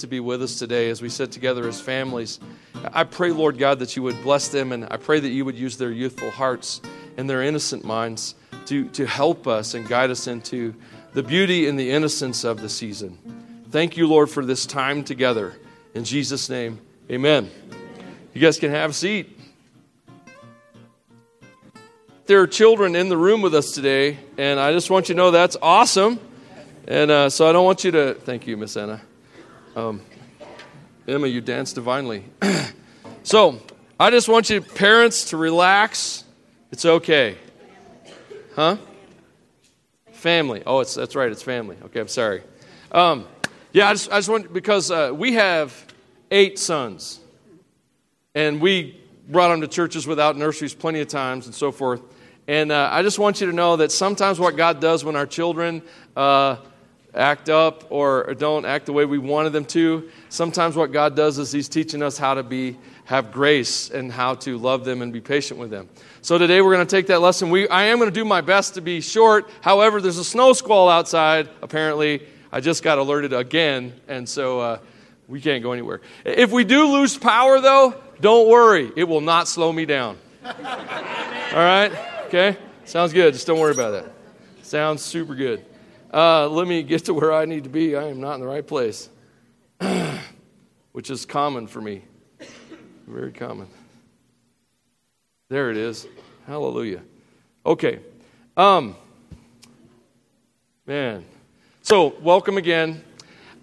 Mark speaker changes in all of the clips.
Speaker 1: to be with us today as we sit together as families. I pray, Lord God, that you would bless them, and I pray that you would use their youthful hearts and their innocent minds to, to help us and guide us into the beauty and the innocence of the season. Thank you, Lord, for this time together. In Jesus' name, amen. You guys can have a seat. There are children in the room with us today, and I just want you to know that's awesome. And uh, so I don't want you to. Thank you, Miss Anna. Um, Emma, you dance divinely. so I just want you, parents, to relax. It's okay. Huh? Family. Oh, it's, that's right. It's family. Okay, I'm sorry. Um, yeah, I just, I just want, because uh, we have eight sons. And we brought them to churches without nurseries plenty of times and so forth. And uh, I just want you to know that sometimes what God does when our children uh, act up or don't act the way we wanted them to, sometimes what God does is He's teaching us how to be have grace and how to love them and be patient with them. So today we're going to take that lesson. We, I am going to do my best to be short. However, there's a snow squall outside, apparently. I just got alerted again, and so uh, we can't go anywhere. If we do lose power, though, don't worry. It will not slow me down. All right? Okay? Sounds good. Just don't worry about that. Sounds super good. Uh, let me get to where I need to be. I am not in the right place, which is common for me. Very common. There it is. Hallelujah. Okay. Um, man. So, welcome again.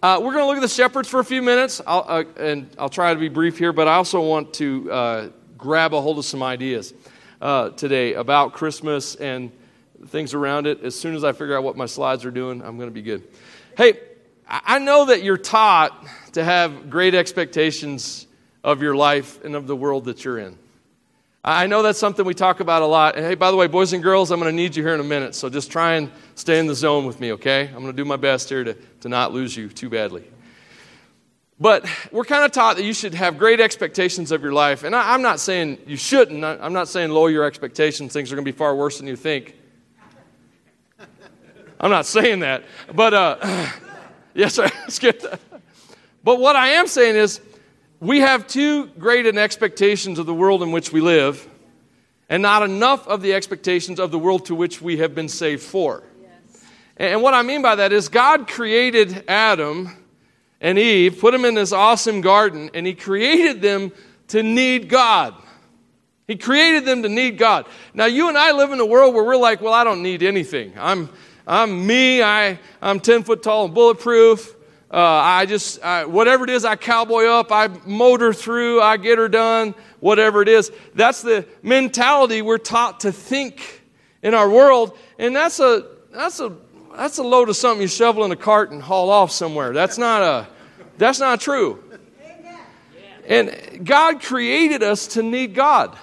Speaker 1: Uh, we're going to look at the shepherds for a few minutes, I'll, uh, and I'll try to be brief here, but I also want to uh, grab a hold of some ideas uh, today about Christmas and things around it. As soon as I figure out what my slides are doing, I'm going to be good. Hey, I know that you're taught to have great expectations of your life and of the world that you're in. I know that's something we talk about a lot. And hey, by the way, boys and girls, I'm going to need you here in a minute. So just try and stay in the zone with me, okay? I'm going to do my best here to, to not lose you too badly. But we're kind of taught that you should have great expectations of your life. And I, am not saying you shouldn't. I'm not saying lower your expectations. Things are going to be far worse than you think. I'm not saying that. But, uh, yes, I skipped that. But what I am saying is, we have too great an expectations of the world in which we live, and not enough of the expectations of the world to which we have been saved for. Yes. And what I mean by that is, God created Adam and Eve, put them in this awesome garden, and He created them to need God. He created them to need God. Now, you and I live in a world where we're like, well, I don't need anything. I'm, I'm me. I, I'm 10 foot tall and bulletproof. Uh, I just, I, whatever it is, I cowboy up, I motor through, I get her done, whatever it is. That's the mentality we're taught to think in our world. And that's a, that's a, that's a load of something you shovel in a cart and haul off somewhere. That's not a, that's not true. And God created us to need God.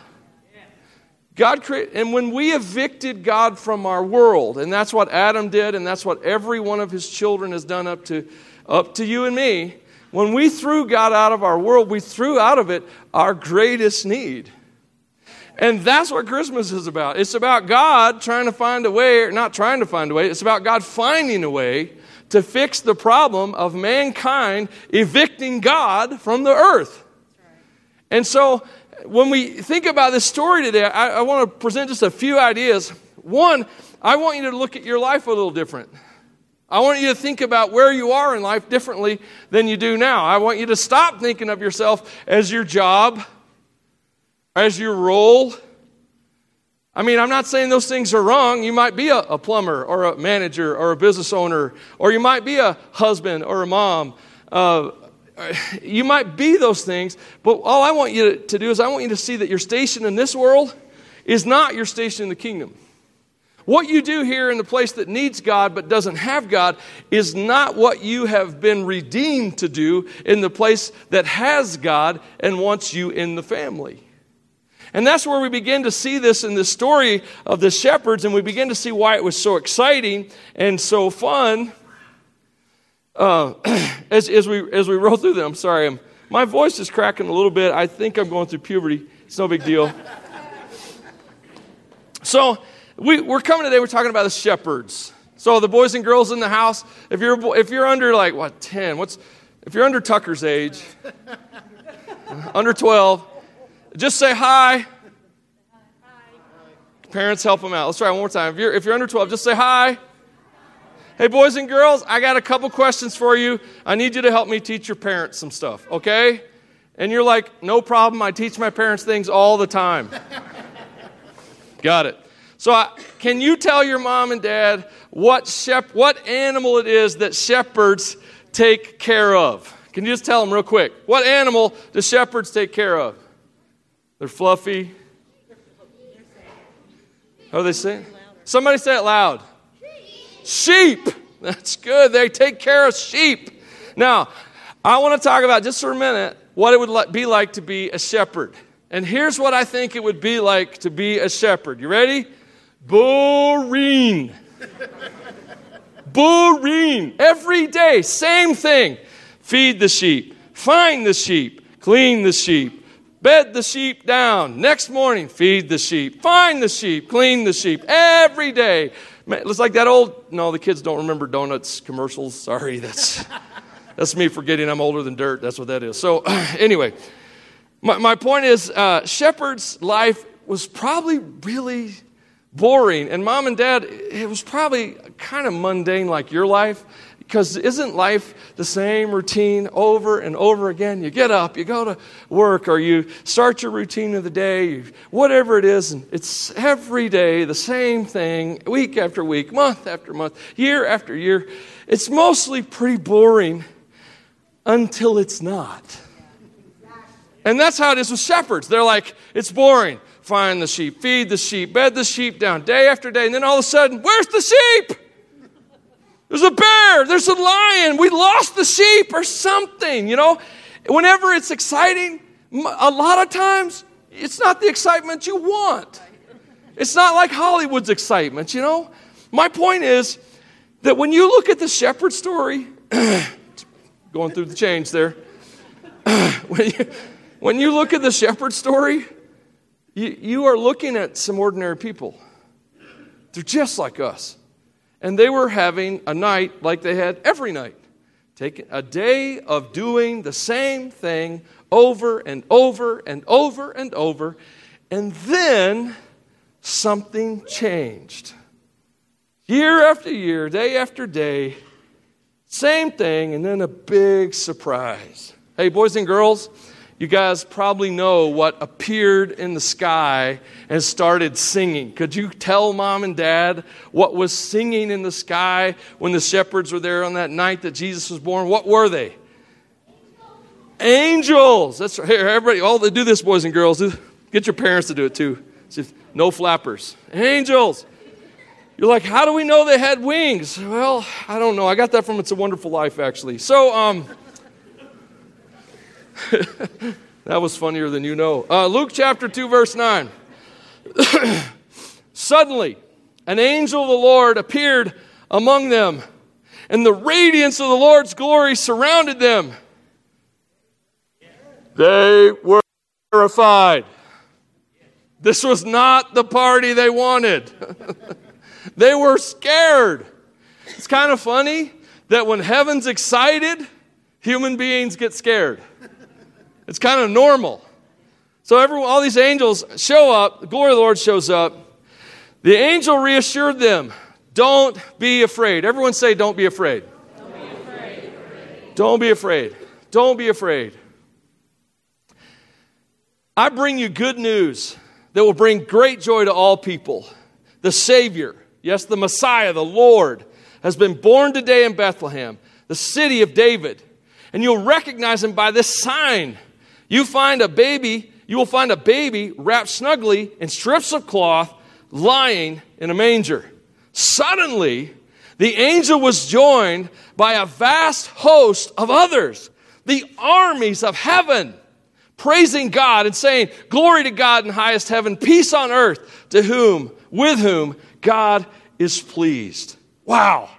Speaker 1: God created, and when we evicted God from our world, and that's what Adam did, and that's what every one of his children has done up to up to you and me, when we threw God out of our world, we threw out of it our greatest need. And that's what Christmas is about. It's about God trying to find a way, not trying to find a way, it's about God finding a way to fix the problem of mankind evicting God from the earth. And so, when we think about this story today, I, I want to present just a few ideas. One, I want you to look at your life a little different. I want you to think about where you are in life differently than you do now. I want you to stop thinking of yourself as your job, as your role. I mean, I'm not saying those things are wrong. You might be a, a plumber or a manager or a business owner, or you might be a husband or a mom. Uh, you might be those things, but all I want you to do is I want you to see that your station in this world is not your station in the kingdom. What you do here in the place that needs God but doesn't have God is not what you have been redeemed to do in the place that has God and wants you in the family. And that's where we begin to see this in the story of the shepherds, and we begin to see why it was so exciting and so fun. Uh, as, as, we, as we roll through them, I'm sorry, I'm, my voice is cracking a little bit. I think I'm going through puberty. It's no big deal. so, we, we're coming today, we're talking about the shepherds. So the boys and girls in the house, if you're, if you're under like, what, 10, what's, if you're under Tucker's age, under 12, just say hi. Parents, help them out. Let's try one more time. If you're, if you're under 12, just say hi. Hey, boys and girls, I got a couple questions for you. I need you to help me teach your parents some stuff, okay? And you're like, no problem. I teach my parents things all the time. got it. So, I, can you tell your mom and dad what, shep- what animal it is that shepherds take care of? Can you just tell them real quick? What animal do shepherds take care of? They're fluffy. How do they say? Somebody say it loud. Sheep. That's good. They take care of sheep. Now, I want to talk about just for a minute what it would be like to be a shepherd. And here's what I think it would be like to be a shepherd. You ready? Boring. Boring. Every day, same thing. Feed the sheep, find the sheep, clean the sheep, bed the sheep down. Next morning, feed the sheep, find the sheep, clean the sheep. Every day. It's like that old, no, the kids don't remember donuts commercials. Sorry, that's, that's me forgetting I'm older than dirt. That's what that is. So, anyway, my, my point is uh, Shepherd's life was probably really boring. And mom and dad, it was probably kind of mundane like your life. Because isn't life the same routine over and over again? You get up, you go to work, or you start your routine of the day, whatever it is, and it's every day the same thing, week after week, month after month, year after year. It's mostly pretty boring until it's not. And that's how it is with shepherds. They're like, it's boring find the sheep, feed the sheep, bed the sheep down day after day. And then all of a sudden, where's the sheep? There's a bear, there's a lion, we lost the sheep or something, you know? Whenever it's exciting, a lot of times it's not the excitement you want. It's not like Hollywood's excitement, you know? My point is that when you look at the shepherd story, going through the change there, when, you, when you look at the shepherd story, you, you are looking at some ordinary people. They're just like us. And they were having a night like they had every night. Taking a day of doing the same thing over and over and over and over. And then something changed. Year after year, day after day, same thing, and then a big surprise. Hey, boys and girls, you guys probably know what appeared in the sky and started singing. Could you tell mom and dad what was singing in the sky when the shepherds were there on that night that Jesus was born? What were they? Angels. That's right. Here, everybody, all they do this, boys and girls. Get your parents to do it too. No flappers. Angels. You're like, how do we know they had wings? Well, I don't know. I got that from It's a Wonderful Life, actually. So, um, that was funnier than you know. Uh, Luke chapter 2, verse 9. Suddenly, an angel of the Lord appeared among them, and the radiance of the Lord's glory surrounded them. They were terrified. This was not the party they wanted. they were scared. It's kind of funny that when heaven's excited, human beings get scared. It's kind of normal. So everyone, all these angels show up. The glory of the Lord shows up. The angel reassured them, "Don't be afraid." Everyone say, "Don't be afraid." Don't be afraid. Don't be afraid. Don't be afraid. I bring you good news that will bring great joy to all people. The Savior, yes, the Messiah, the Lord, has been born today in Bethlehem, the city of David. And you'll recognize him by this sign you find a baby, you will find a baby wrapped snugly in strips of cloth lying in a manger. Suddenly, the angel was joined by a vast host of others, the armies of heaven, praising God and saying, Glory to God in highest heaven, peace on earth to whom, with whom God is pleased. Wow.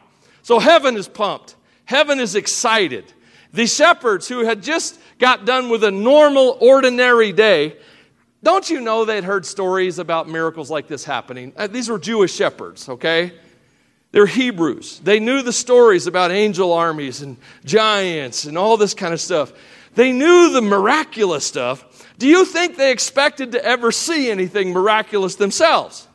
Speaker 1: So heaven is pumped, heaven is excited. The shepherds who had just got done with a normal, ordinary day, don't you know they'd heard stories about miracles like this happening? Uh, these were Jewish shepherds, okay? They're Hebrews. They knew the stories about angel armies and giants and all this kind of stuff. They knew the miraculous stuff. Do you think they expected to ever see anything miraculous themselves?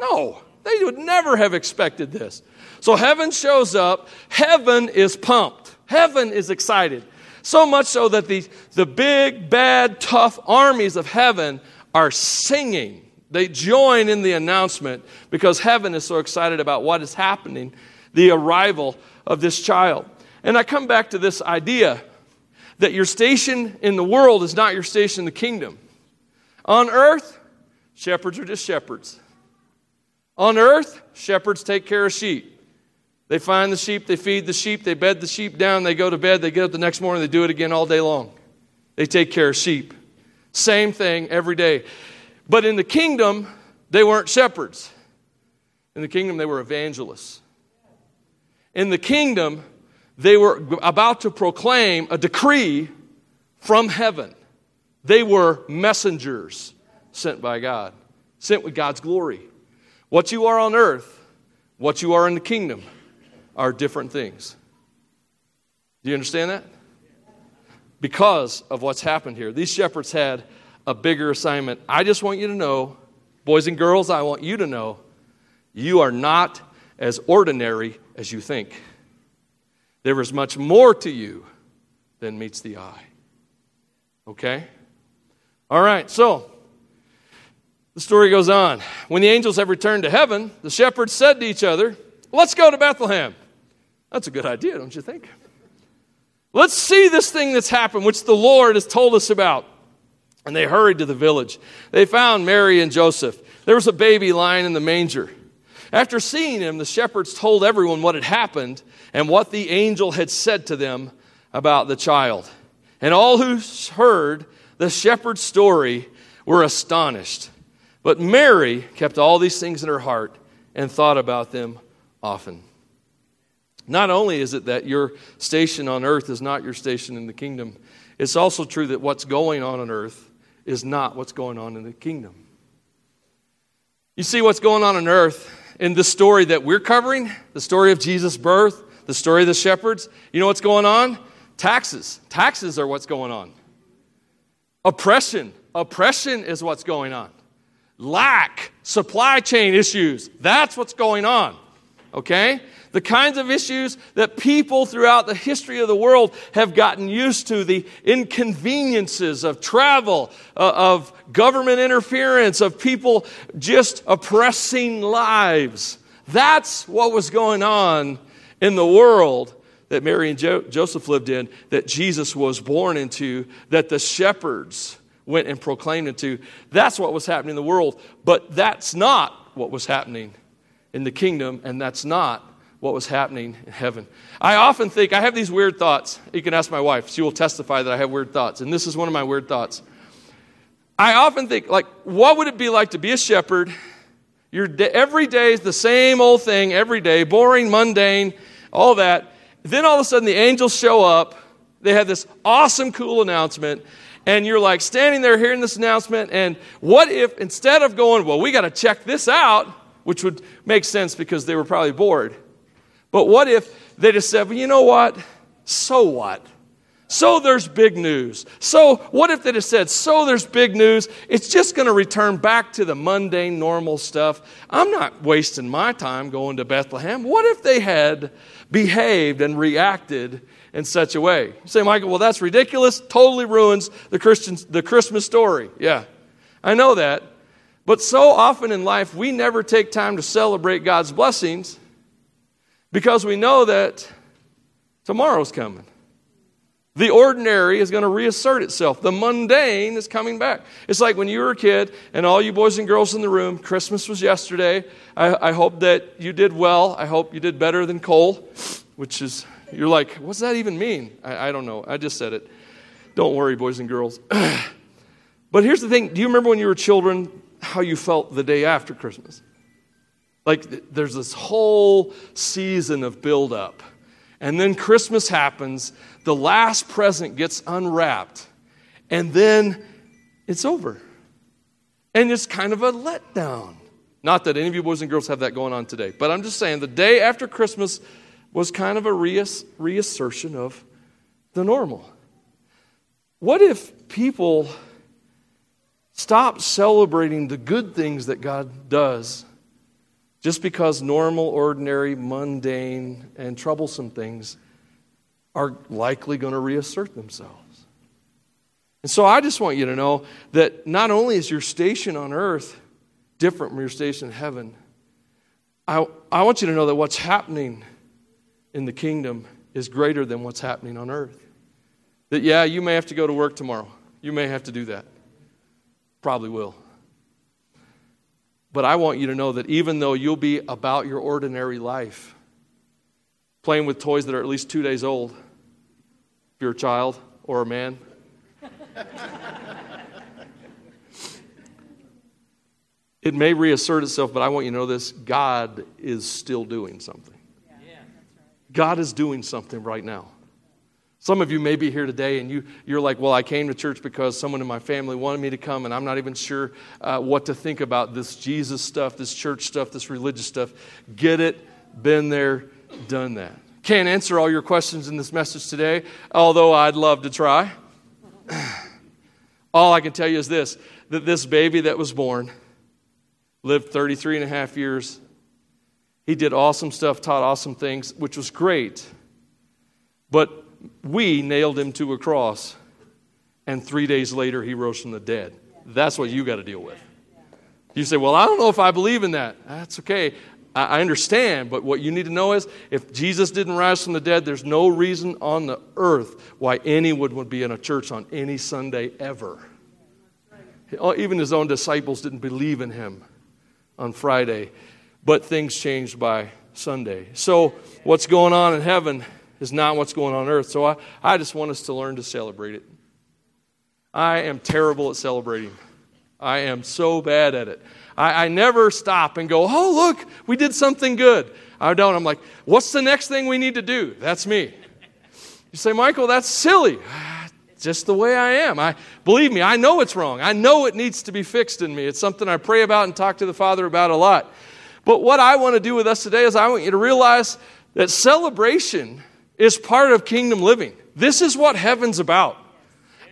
Speaker 1: No, they would never have expected this. So heaven shows up, heaven is pumped, heaven is excited. So much so that the, the big, bad, tough armies of heaven are singing. They join in the announcement because heaven is so excited about what is happening, the arrival of this child. And I come back to this idea that your station in the world is not your station in the kingdom. On earth, shepherds are just shepherds. On earth, shepherds take care of sheep. They find the sheep, they feed the sheep, they bed the sheep down, they go to bed, they get up the next morning, they do it again all day long. They take care of sheep. Same thing every day. But in the kingdom, they weren't shepherds. In the kingdom, they were evangelists. In the kingdom, they were about to proclaim a decree from heaven. They were messengers sent by God, sent with God's glory. What you are on earth, what you are in the kingdom are different things. Do you understand that? Because of what's happened here. These shepherds had a bigger assignment. I just want you to know, boys and girls, I want you to know, you are not as ordinary as you think. There is much more to you than meets the eye. Okay? All right, so the story goes on. When the angels have returned to heaven, the shepherds said to each other, Let's go to Bethlehem that's a good idea, don't you think? Let's see this thing that's happened, which the Lord has told us about. And they hurried to the village. They found Mary and Joseph. There was a baby lying in the manger. After seeing him, the shepherds told everyone what had happened and what the angel had said to them about the child. And all who heard the shepherd's story were astonished. But Mary kept all these things in her heart and thought about them often. Not only is it that your station on earth is not your station in the kingdom, it's also true that what's going on on earth is not what's going on in the kingdom. You see what's going on on earth in the story that we're covering, the story of Jesus' birth, the story of the shepherds. You know what's going on? Taxes. Taxes are what's going on. Oppression. Oppression is what's going on. Lack, supply chain issues. That's what's going on. Okay? The kinds of issues that people throughout the history of the world have gotten used to the inconveniences of travel, uh, of government interference, of people just oppressing lives. That's what was going on in the world that Mary and jo- Joseph lived in, that Jesus was born into, that the shepherds went and proclaimed into. That's what was happening in the world. But that's not what was happening in the kingdom, and that's not what was happening in heaven. I often think, I have these weird thoughts. You can ask my wife, she will testify that I have weird thoughts. And this is one of my weird thoughts. I often think, like, what would it be like to be a shepherd? Your every day is the same old thing, every day, boring, mundane, all that. Then all of a sudden the angels show up. They have this awesome, cool announcement. And you're like standing there hearing this announcement. And what if instead of going, well, we got to check this out, which would make sense because they were probably bored but what if they just said, well, you know what? So what? So there's big news. So what if they just said, so there's big news? It's just going to return back to the mundane, normal stuff. I'm not wasting my time going to Bethlehem. What if they had behaved and reacted in such a way? You say, Michael, well, that's ridiculous. Totally ruins the, Christian, the Christmas story. Yeah, I know that. But so often in life, we never take time to celebrate God's blessings because we know that tomorrow's coming. The ordinary is going to reassert itself. The mundane is coming back. It's like when you were a kid, and all you boys and girls in the room, Christmas was yesterday. I, I hope that you did well. I hope you did better than Cole, which is, you're like, what's that even mean? I, I don't know. I just said it. Don't worry, boys and girls. but here's the thing do you remember when you were children how you felt the day after Christmas? Like there's this whole season of buildup. And then Christmas happens, the last present gets unwrapped, and then it's over. And it's kind of a letdown. Not that any of you boys and girls have that going on today, but I'm just saying the day after Christmas was kind of a reass- reassertion of the normal. What if people stop celebrating the good things that God does just because normal, ordinary, mundane, and troublesome things are likely going to reassert themselves? And so I just want you to know that not only is your station on earth different from your station in heaven, I, I want you to know that what's happening in the kingdom is greater than what's happening on earth. That, yeah, you may have to go to work tomorrow. You may have to do that. Probably will. But I want you to know that even though you'll be about your ordinary life, playing with toys that are at least two days old, if you're a child or a man, it may reassert itself, but I want you to know this God is still doing something. God is doing something right now. Some of you may be here today and you, you're like, well, I came to church because someone in my family wanted me to come, and I'm not even sure uh, what to think about this Jesus stuff, this church stuff, this religious stuff. Get it, been there, done that. Can't answer all your questions in this message today, although I'd love to try. all I can tell you is this that this baby that was born lived 33 and a half years. He did awesome stuff, taught awesome things, which was great. But we nailed him to a cross, and three days later, he rose from the dead. That's what you got to deal with. You say, Well, I don't know if I believe in that. That's okay. I understand, but what you need to know is if Jesus didn't rise from the dead, there's no reason on the earth why anyone would be in a church on any Sunday ever. Even his own disciples didn't believe in him on Friday, but things changed by Sunday. So, what's going on in heaven is not what's going on earth. So I, I just want us to learn to celebrate it. I am terrible at celebrating. I am so bad at it. I, I never stop and go, oh, look, we did something good. I don't. I'm like, what's the next thing we need to do? That's me. You say, Michael, that's silly. Just the way I am. I believe me, I know it's wrong. I know it needs to be fixed in me. It's something I pray about and talk to the Father about a lot. But what I want to do with us today is I want you to realize that celebration is part of kingdom living. This is what heaven's about.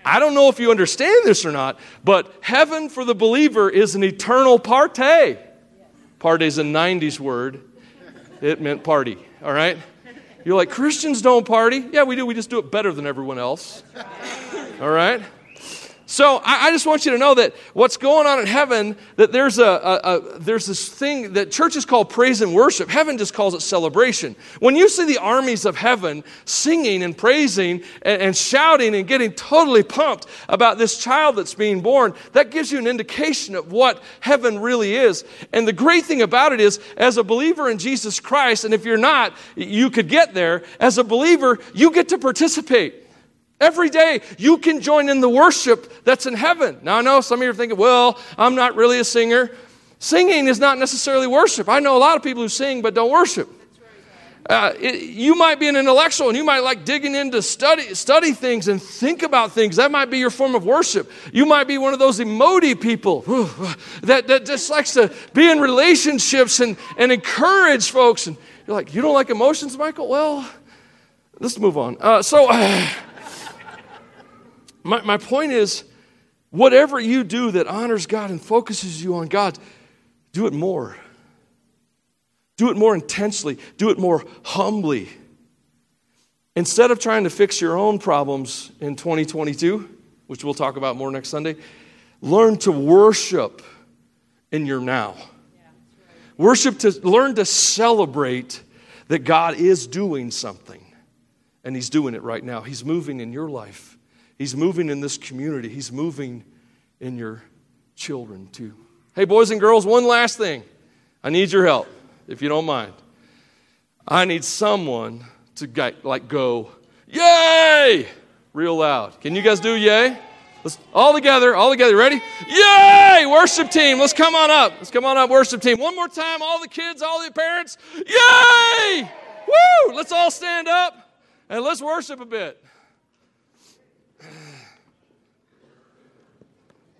Speaker 1: I don't know if you understand this or not, but heaven for the believer is an eternal party. Party is a 90s word. It meant party, all right? You're like, Christians don't party. Yeah, we do. We just do it better than everyone else. All right? So I, I, just want you to know that what's going on in heaven, that there's a, a, a, there's this thing that churches call praise and worship. Heaven just calls it celebration. When you see the armies of heaven singing and praising and, and shouting and getting totally pumped about this child that's being born, that gives you an indication of what heaven really is. And the great thing about it is, as a believer in Jesus Christ, and if you're not, you could get there, as a believer, you get to participate. Every day you can join in the worship that's in heaven. Now I know some of you are thinking, well, I'm not really a singer. Singing is not necessarily worship. I know a lot of people who sing but don't worship. Uh, it, you might be an intellectual and you might like digging into study, study things and think about things. That might be your form of worship. You might be one of those emoji people that, that just likes to be in relationships and, and encourage folks. And you're like, you don't like emotions, Michael? Well, let's move on. Uh, so. Uh, My, my point is, whatever you do that honors God and focuses you on God, do it more. Do it more intensely. Do it more humbly. Instead of trying to fix your own problems in 2022, which we'll talk about more next Sunday, learn to worship in your now. Worship to learn to celebrate that God is doing something. And He's doing it right now. He's moving in your life. He's moving in this community, He's moving in your children too. Hey, boys and girls, one last thing. I need your help, if you don't mind. I need someone to get, like go, yay, real loud. Can you guys do yay? Let's all together, all together. Ready? Yay! Worship team, let's come on up. Let's come on up, worship team. One more time, all the kids, all the parents. Yay! Woo! Let's all stand up and let's worship a bit.